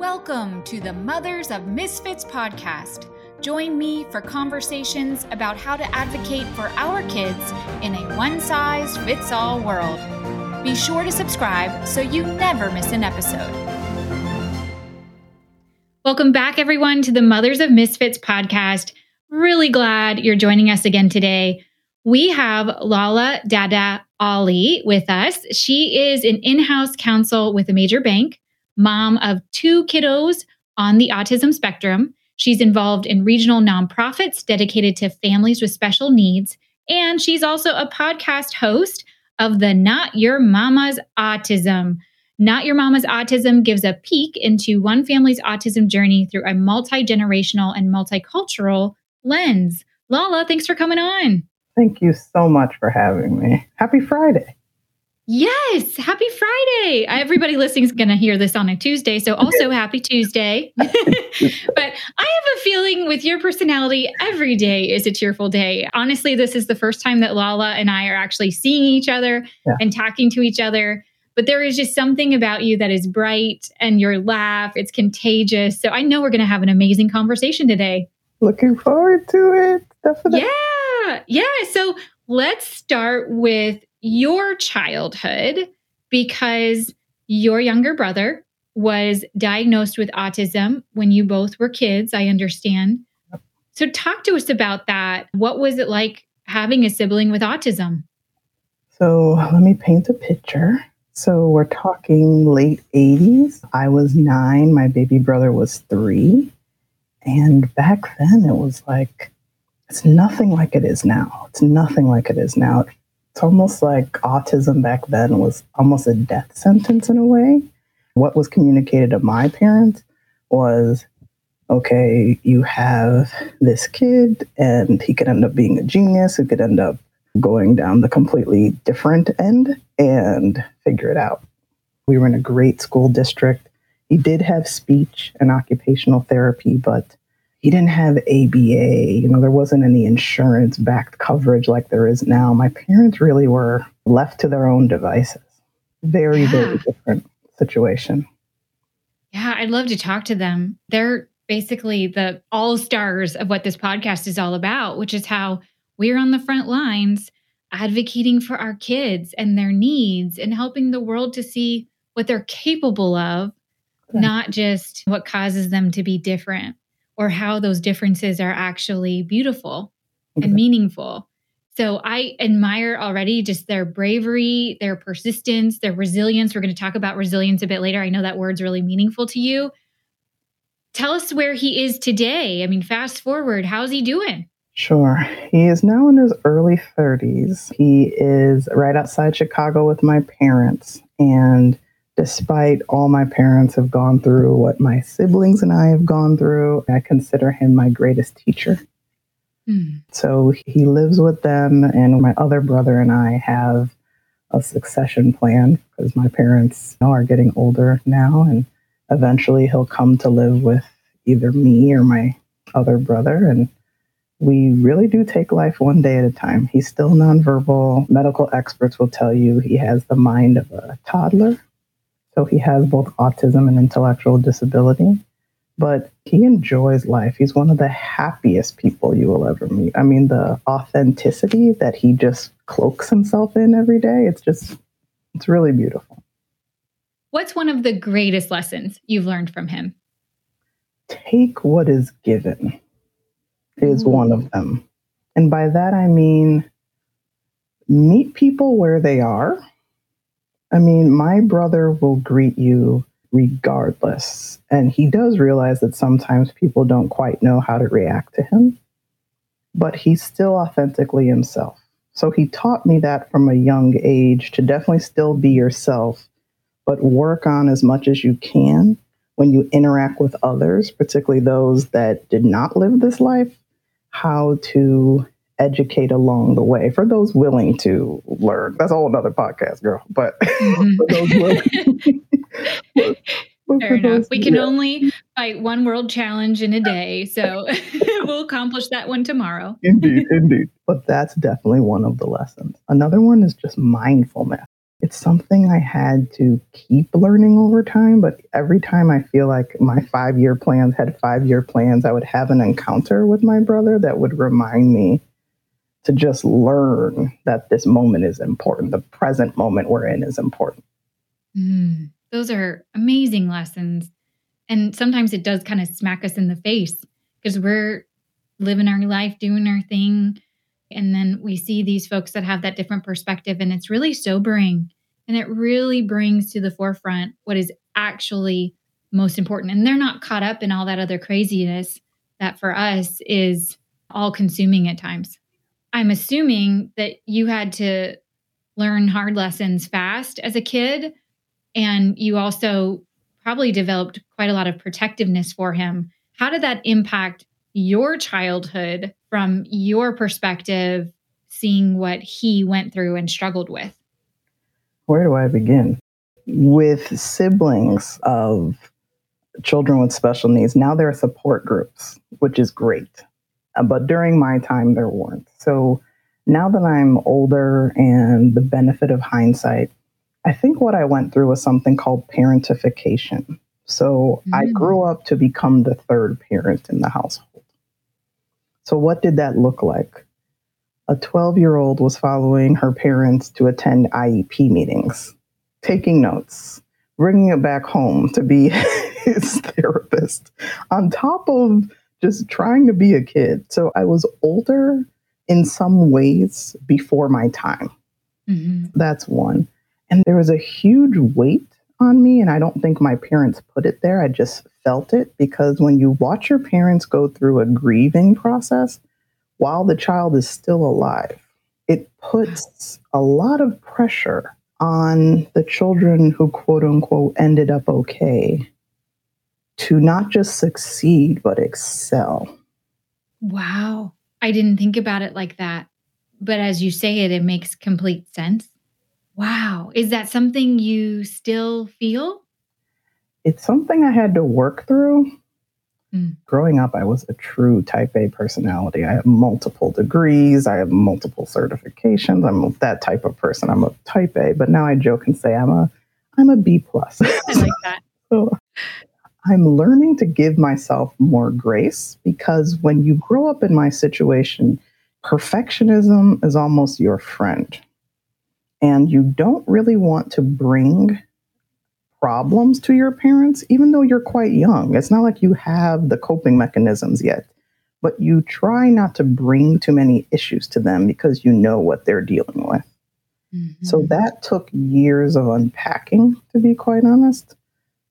Welcome to the Mothers of Misfits podcast. Join me for conversations about how to advocate for our kids in a one size fits all world. Be sure to subscribe so you never miss an episode. Welcome back, everyone, to the Mothers of Misfits podcast. Really glad you're joining us again today. We have Lala Dada Ali with us. She is an in house counsel with a major bank mom of two kiddos on the autism spectrum. She's involved in regional nonprofits dedicated to families with special needs. And she's also a podcast host of the Not Your Mama's Autism. Not Your Mama's Autism gives a peek into one family's autism journey through a multi generational and multicultural lens. Lala, thanks for coming on. Thank you so much for having me. Happy Friday. Yes, happy Friday. Uh, everybody listening is going to hear this on a Tuesday, so also happy Tuesday. but I have a feeling with your personality, every day is a cheerful day. Honestly, this is the first time that Lala and I are actually seeing each other yeah. and talking to each other. But there is just something about you that is bright and your laugh, it's contagious. So I know we're going to have an amazing conversation today. Looking forward to it. Definitely. Yeah. Yeah. So let's start with your childhood because your younger brother was diagnosed with autism when you both were kids, I understand. So, talk to us about that. What was it like having a sibling with autism? So, let me paint a picture. So, we're talking late 80s. I was nine, my baby brother was three. And back then, it was like, it's nothing like it is now. It's nothing like it is now. It it's almost like autism back then was almost a death sentence in a way. What was communicated to my parents was okay, you have this kid, and he could end up being a genius, who could end up going down the completely different end and figure it out. We were in a great school district. He did have speech and occupational therapy, but he didn't have ABA. You know, there wasn't any insurance backed coverage like there is now. My parents really were left to their own devices. Very, yeah. very different situation. Yeah, I'd love to talk to them. They're basically the all stars of what this podcast is all about, which is how we're on the front lines advocating for our kids and their needs and helping the world to see what they're capable of, not just what causes them to be different or how those differences are actually beautiful and mm-hmm. meaningful. So I admire already just their bravery, their persistence, their resilience. We're going to talk about resilience a bit later. I know that word's really meaningful to you. Tell us where he is today. I mean, fast forward, how's he doing? Sure. He is now in his early 30s. He is right outside Chicago with my parents. And despite all my parents have gone through, what my siblings and I have gone through, I consider him my greatest teacher. Mm. So he lives with them, and my other brother and I have a succession plan because my parents you know, are getting older now, and eventually he'll come to live with either me or my other brother. And we really do take life one day at a time. He's still nonverbal. Medical experts will tell you he has the mind of a toddler so he has both autism and intellectual disability, but he enjoys life. He's one of the happiest people you will ever meet. I mean, the authenticity that he just cloaks himself in every day, it's just, it's really beautiful. What's one of the greatest lessons you've learned from him? Take what is given, is Ooh. one of them. And by that, I mean meet people where they are I mean, my brother will greet you regardless. And he does realize that sometimes people don't quite know how to react to him, but he's still authentically himself. So he taught me that from a young age to definitely still be yourself, but work on as much as you can when you interact with others, particularly those that did not live this life, how to educate along the way for those willing to learn. That's a whole other podcast, girl. But mm-hmm. for those willing. Fair enough. we can yeah. only fight one world challenge in a day. So we'll accomplish that one tomorrow. indeed, indeed. But that's definitely one of the lessons. Another one is just mindfulness. It's something I had to keep learning over time, but every time I feel like my five year plans had five year plans, I would have an encounter with my brother that would remind me to just learn that this moment is important. The present moment we're in is important. Mm, those are amazing lessons. And sometimes it does kind of smack us in the face because we're living our life, doing our thing. And then we see these folks that have that different perspective, and it's really sobering. And it really brings to the forefront what is actually most important. And they're not caught up in all that other craziness that for us is all consuming at times. I'm assuming that you had to learn hard lessons fast as a kid. And you also probably developed quite a lot of protectiveness for him. How did that impact your childhood from your perspective, seeing what he went through and struggled with? Where do I begin? With siblings of children with special needs, now there are support groups, which is great. Uh, but during my time, there weren't. So now that I'm older and the benefit of hindsight, I think what I went through was something called parentification. So mm. I grew up to become the third parent in the household. So, what did that look like? A 12 year old was following her parents to attend IEP meetings, taking notes, bringing it back home to be his therapist, on top of just trying to be a kid. So, I was older in some ways before my time. Mm-hmm. That's one. And there was a huge weight on me. And I don't think my parents put it there. I just felt it because when you watch your parents go through a grieving process while the child is still alive, it puts a lot of pressure on the children who, quote unquote, ended up okay to not just succeed, but excel. Wow. I didn't think about it like that. But as you say it, it makes complete sense. Wow. Is that something you still feel? It's something I had to work through. Mm. Growing up, I was a true type A personality. I have multiple degrees, I have multiple certifications. I'm that type of person. I'm a type A, but now I joke and say I'm a I'm a B plus. I like that. so I'm learning to give myself more grace because when you grow up in my situation, perfectionism is almost your friend and you don't really want to bring problems to your parents, even though you're quite young. It's not like you have the coping mechanisms yet, but you try not to bring too many issues to them because you know what they're dealing with. Mm-hmm. So that took years of unpacking, to be quite honest.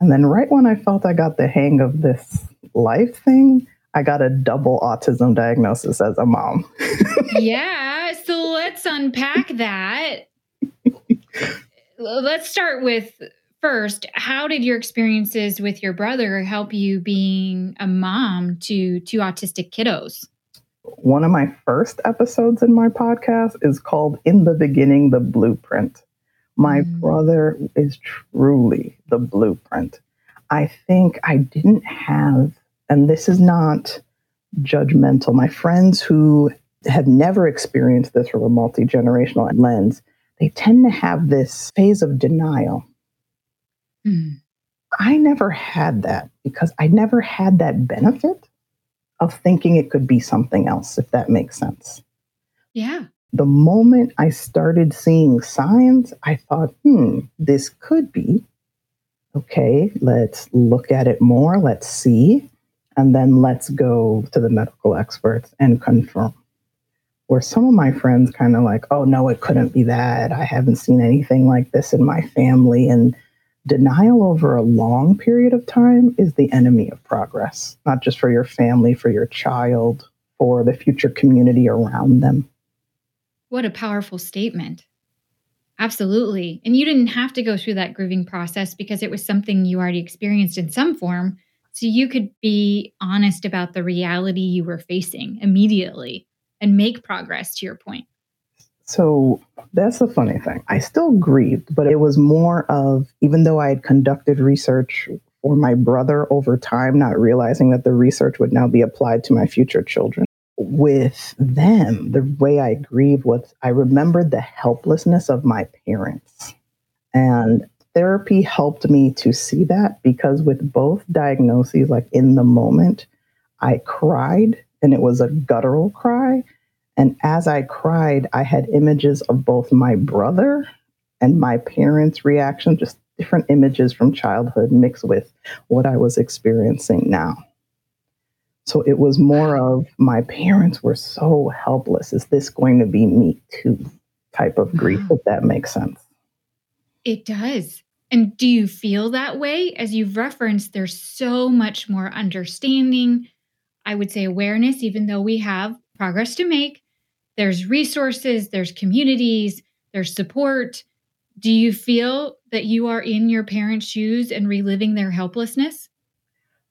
And then, right when I felt I got the hang of this life thing, I got a double autism diagnosis as a mom. yeah. So let's unpack that. Let's start with first, how did your experiences with your brother help you being a mom to two autistic kiddos? One of my first episodes in my podcast is called In the Beginning, the Blueprint. My mm. brother is truly the blueprint. I think I didn't have, and this is not judgmental, my friends who have never experienced this from a multi generational lens they tend to have this phase of denial. Mm. I never had that because I never had that benefit of thinking it could be something else, if that makes sense. Yeah. The moment I started seeing signs, I thought, hmm, this could be. Okay, let's look at it more, let's see, and then let's go to the medical experts and confirm where some of my friends kind of like, oh, no, it couldn't be that. I haven't seen anything like this in my family. And denial over a long period of time is the enemy of progress, not just for your family, for your child, for the future community around them. What a powerful statement. Absolutely. And you didn't have to go through that grieving process because it was something you already experienced in some form. So you could be honest about the reality you were facing immediately and make progress to your point? So that's the funny thing. I still grieved, but it was more of even though I had conducted research for my brother over time, not realizing that the research would now be applied to my future children. With them, the way I grieved was I remembered the helplessness of my parents. And therapy helped me to see that because with both diagnoses, like in the moment, I cried and it was a guttural cry. And as I cried, I had images of both my brother and my parents' reaction, just different images from childhood mixed with what I was experiencing now. So it was more of my parents were so helpless. Is this going to be me too? Type of grief, if that makes sense. It does. And do you feel that way? As you've referenced, there's so much more understanding, I would say awareness, even though we have progress to make. There's resources, there's communities, there's support. Do you feel that you are in your parents' shoes and reliving their helplessness?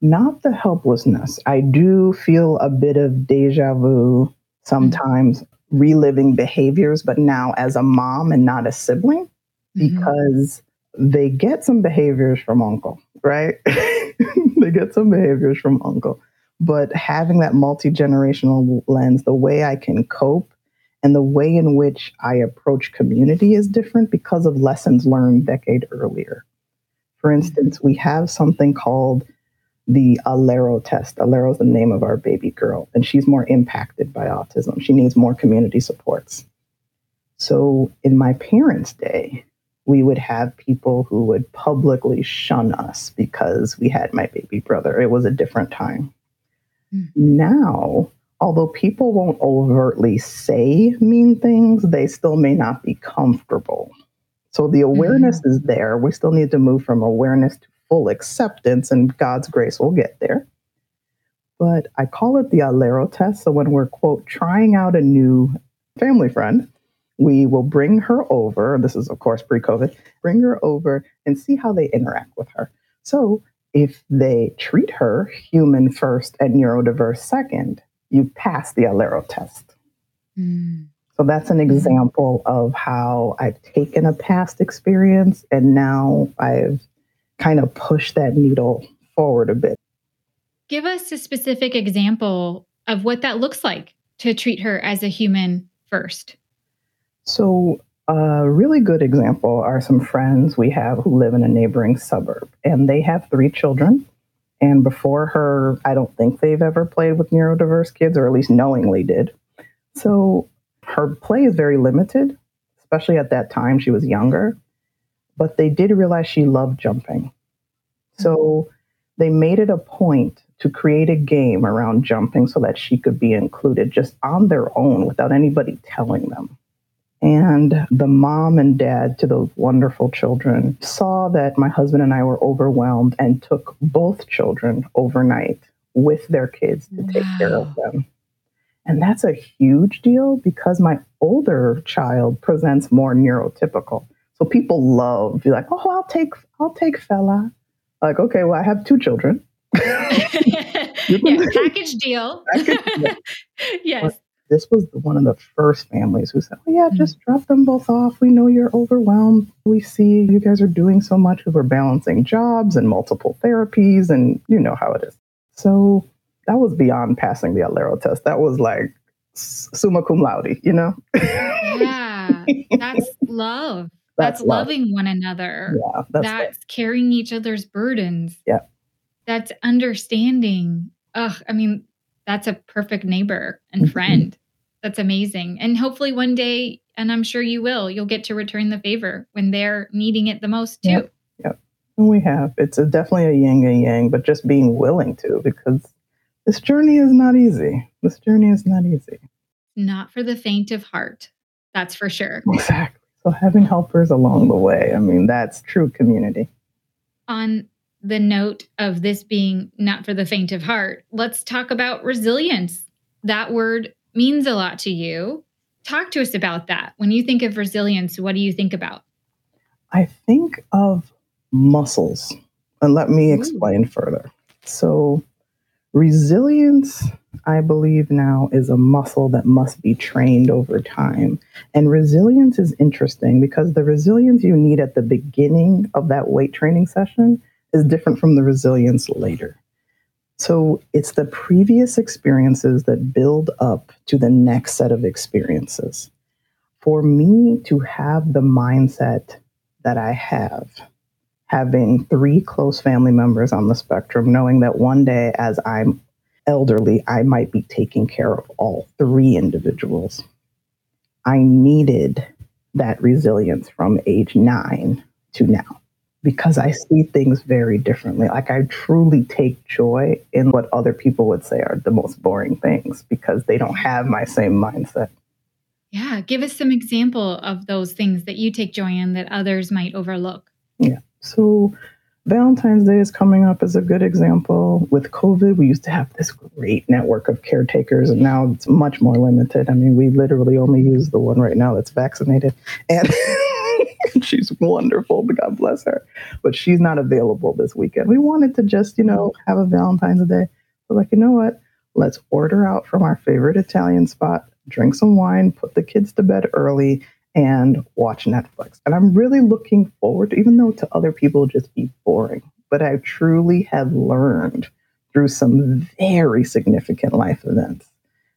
Not the helplessness. I do feel a bit of deja vu sometimes, mm-hmm. reliving behaviors, but now as a mom and not a sibling, mm-hmm. because they get some behaviors from uncle, right? they get some behaviors from uncle. But having that multi generational lens, the way I can cope and the way in which I approach community is different because of lessons learned decade earlier. For instance, we have something called the Alero test. Alero is the name of our baby girl, and she's more impacted by autism. She needs more community supports. So in my parents' day, we would have people who would publicly shun us because we had my baby brother. It was a different time. Mm. Now, although people won't overtly say mean things, they still may not be comfortable. So the awareness mm-hmm. is there. We still need to move from awareness to full acceptance, and God's grace will get there. But I call it the Alero test. So when we're, quote, trying out a new family friend, we will bring her over. This is, of course, pre COVID, bring her over and see how they interact with her. So if they treat her human first and neurodiverse second, you pass the Alero test. Mm. So that's an example of how I've taken a past experience and now I've kind of push that needle forward a bit. Give us a specific example of what that looks like to treat her as a human first. So, a really good example are some friends we have who live in a neighboring suburb, and they have three children. And before her, I don't think they've ever played with neurodiverse kids, or at least knowingly did. So, her play is very limited, especially at that time. She was younger but they did realize she loved jumping. So they made it a point to create a game around jumping so that she could be included just on their own without anybody telling them. And the mom and dad to those wonderful children saw that my husband and I were overwhelmed and took both children overnight with their kids to take care of them. And that's a huge deal because my older child presents more neurotypical. So people love be like, oh, I'll take I'll take fella. Like, okay, well, I have two children. yeah, package deal. yes. But this was one of the first families who said, oh, yeah, mm-hmm. just drop them both off. We know you're overwhelmed. We see you guys are doing so much because we're balancing jobs and multiple therapies, and you know how it is. So that was beyond passing the Alero test. That was like summa cum laude, you know? yeah, that's love. That's, that's loving one another. Yeah, that's, that's carrying each other's burdens. Yeah. That's understanding. Ugh, I mean, that's a perfect neighbor and mm-hmm. friend. That's amazing. And hopefully one day, and I'm sure you will, you'll get to return the favor when they're needing it the most too. Yep. yep. We have. It's a, definitely a yin and yang, but just being willing to because this journey is not easy. This journey is not easy. Not for the faint of heart. That's for sure. Exactly. So having helpers along the way, I mean, that's true community. On the note of this being not for the faint of heart, let's talk about resilience. That word means a lot to you. Talk to us about that. When you think of resilience, what do you think about? I think of muscles. And let me explain Ooh. further. So, resilience I believe now is a muscle that must be trained over time. And resilience is interesting because the resilience you need at the beginning of that weight training session is different from the resilience later. So it's the previous experiences that build up to the next set of experiences. For me to have the mindset that I have having three close family members on the spectrum, knowing that one day as I'm elderly, I might be taking care of all three individuals. I needed that resilience from age nine to now because I see things very differently. Like I truly take joy in what other people would say are the most boring things because they don't have my same mindset. Yeah, give us some example of those things that you take joy in that others might overlook. Yeah. So Valentine's Day is coming up as a good example. With COVID, we used to have this great network of caretakers, and now it's much more limited. I mean, we literally only use the one right now that's vaccinated. And she's wonderful, but God bless her. But she's not available this weekend. We wanted to just, you know, have a Valentine's Day. We're like, you know what? Let's order out from our favorite Italian spot, drink some wine, put the kids to bed early, and watch Netflix. And I'm really looking forward to, even though to other people just be boring, but I truly have learned through some very significant life events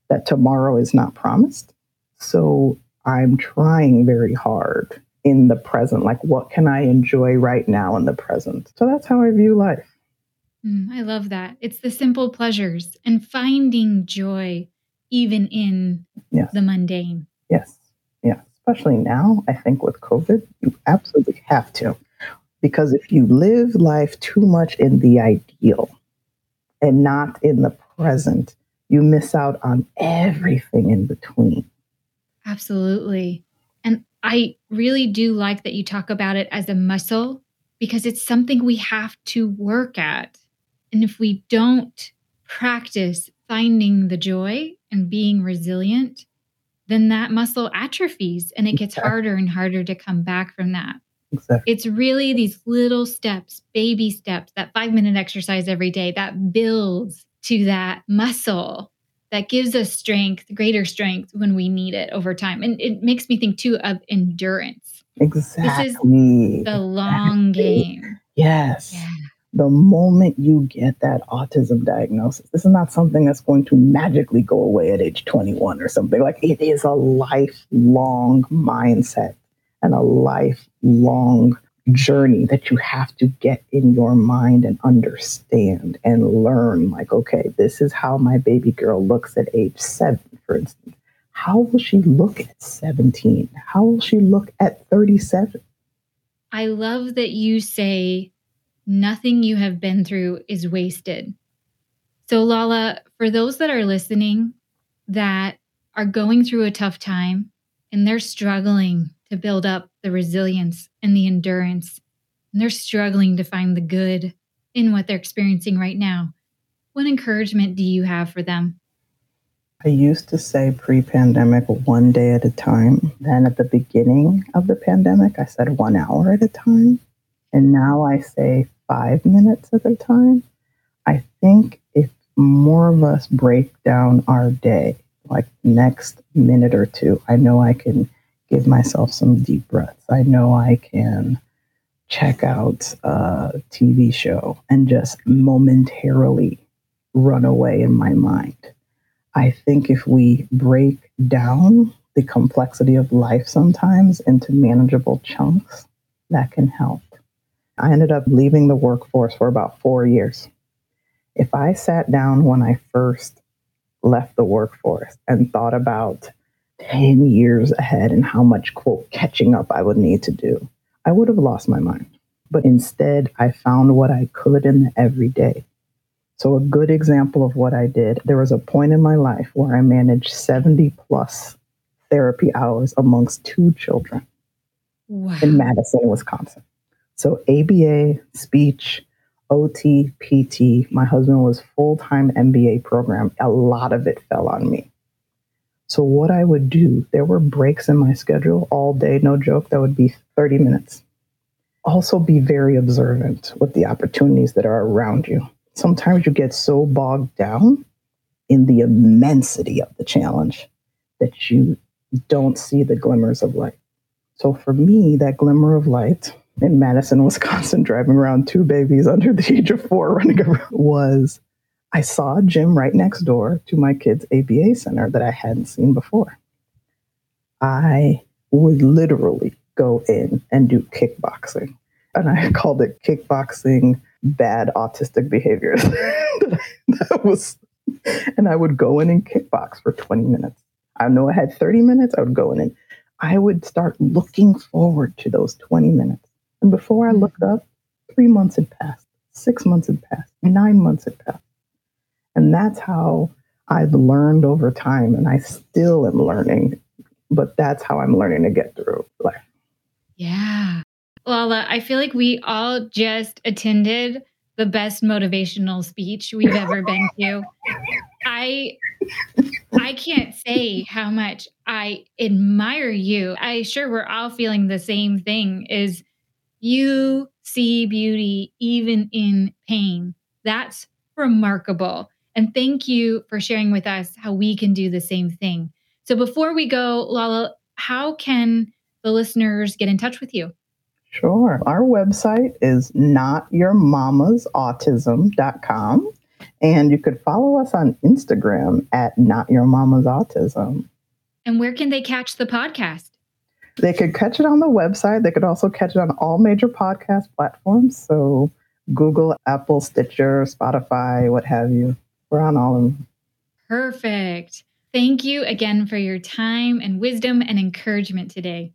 that tomorrow is not promised. So I'm trying very hard in the present. Like, what can I enjoy right now in the present? So that's how I view life. Mm, I love that. It's the simple pleasures and finding joy even in yes. the mundane. Yes. Especially now, I think with COVID, you absolutely have to. Because if you live life too much in the ideal and not in the present, you miss out on everything in between. Absolutely. And I really do like that you talk about it as a muscle because it's something we have to work at. And if we don't practice finding the joy and being resilient, then that muscle atrophies and it gets exactly. harder and harder to come back from that. Exactly. It's really these little steps, baby steps, that five minute exercise every day that builds to that muscle that gives us strength, greater strength when we need it over time. And it makes me think too of endurance. Exactly. This is the long game. Yes. Yeah. The moment you get that autism diagnosis, this is not something that's going to magically go away at age 21 or something. Like it is a lifelong mindset and a lifelong journey that you have to get in your mind and understand and learn like okay this is how my baby girl looks at age 7 for instance. How will she look at 17 how will she look at 37 i love that you say nothing you have been through is wasted so lala for those that are listening that are going through a tough time and they're struggling to build up the resilience and the endurance. And they're struggling to find the good in what they're experiencing right now. What encouragement do you have for them? I used to say pre pandemic one day at a time. Then at the beginning of the pandemic, I said one hour at a time. And now I say five minutes at a time. I think if more of us break down our day, like next minute or two, I know I can give myself some deep breaths. I know I can check out a TV show and just momentarily run away in my mind. I think if we break down the complexity of life sometimes into manageable chunks, that can help. I ended up leaving the workforce for about four years. If I sat down when I first left the workforce and thought about 10 years ahead and how much, quote, catching up I would need to do, I would have lost my mind. But instead, I found what I could in the everyday. So, a good example of what I did there was a point in my life where I managed 70 plus therapy hours amongst two children wow. in Madison, Wisconsin. So, ABA, speech, OT, PT, my husband was full time MBA program. A lot of it fell on me. So, what I would do, there were breaks in my schedule all day, no joke, that would be 30 minutes. Also, be very observant with the opportunities that are around you. Sometimes you get so bogged down in the immensity of the challenge that you don't see the glimmers of light. So, for me, that glimmer of light in Madison, Wisconsin, driving around two babies under the age of four running around was I saw a gym right next door to my kids' ABA center that I hadn't seen before. I would literally go in and do kickboxing. And I called it kickboxing bad autistic behaviors. that was, and I would go in and kickbox for 20 minutes. I know I had 30 minutes, I would go in and I would start looking forward to those 20 minutes. And before I looked up, three months had passed, six months had passed, nine months had passed. And that's how I've learned over time, and I still am learning, but that's how I'm learning to get through life. Yeah. Lala, I feel like we all just attended the best motivational speech we've ever been to. I I can't say how much I admire you. I sure we're all feeling the same thing is you see beauty even in pain. That's remarkable. And thank you for sharing with us how we can do the same thing. So before we go, Lala, how can the listeners get in touch with you? Sure. Our website is notyourmamasautism.com. And you could follow us on Instagram at notyourmamasautism. And where can they catch the podcast? They could catch it on the website. They could also catch it on all major podcast platforms. So Google, Apple, Stitcher, Spotify, what have you. We're on all of them. Perfect. Thank you again for your time and wisdom and encouragement today.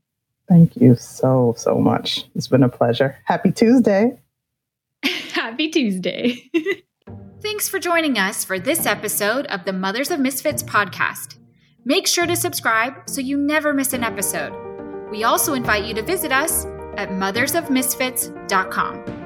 Thank you so, so much. It's been a pleasure. Happy Tuesday. Happy Tuesday. Thanks for joining us for this episode of the Mothers of Misfits podcast. Make sure to subscribe so you never miss an episode. We also invite you to visit us at mothersofmisfits.com.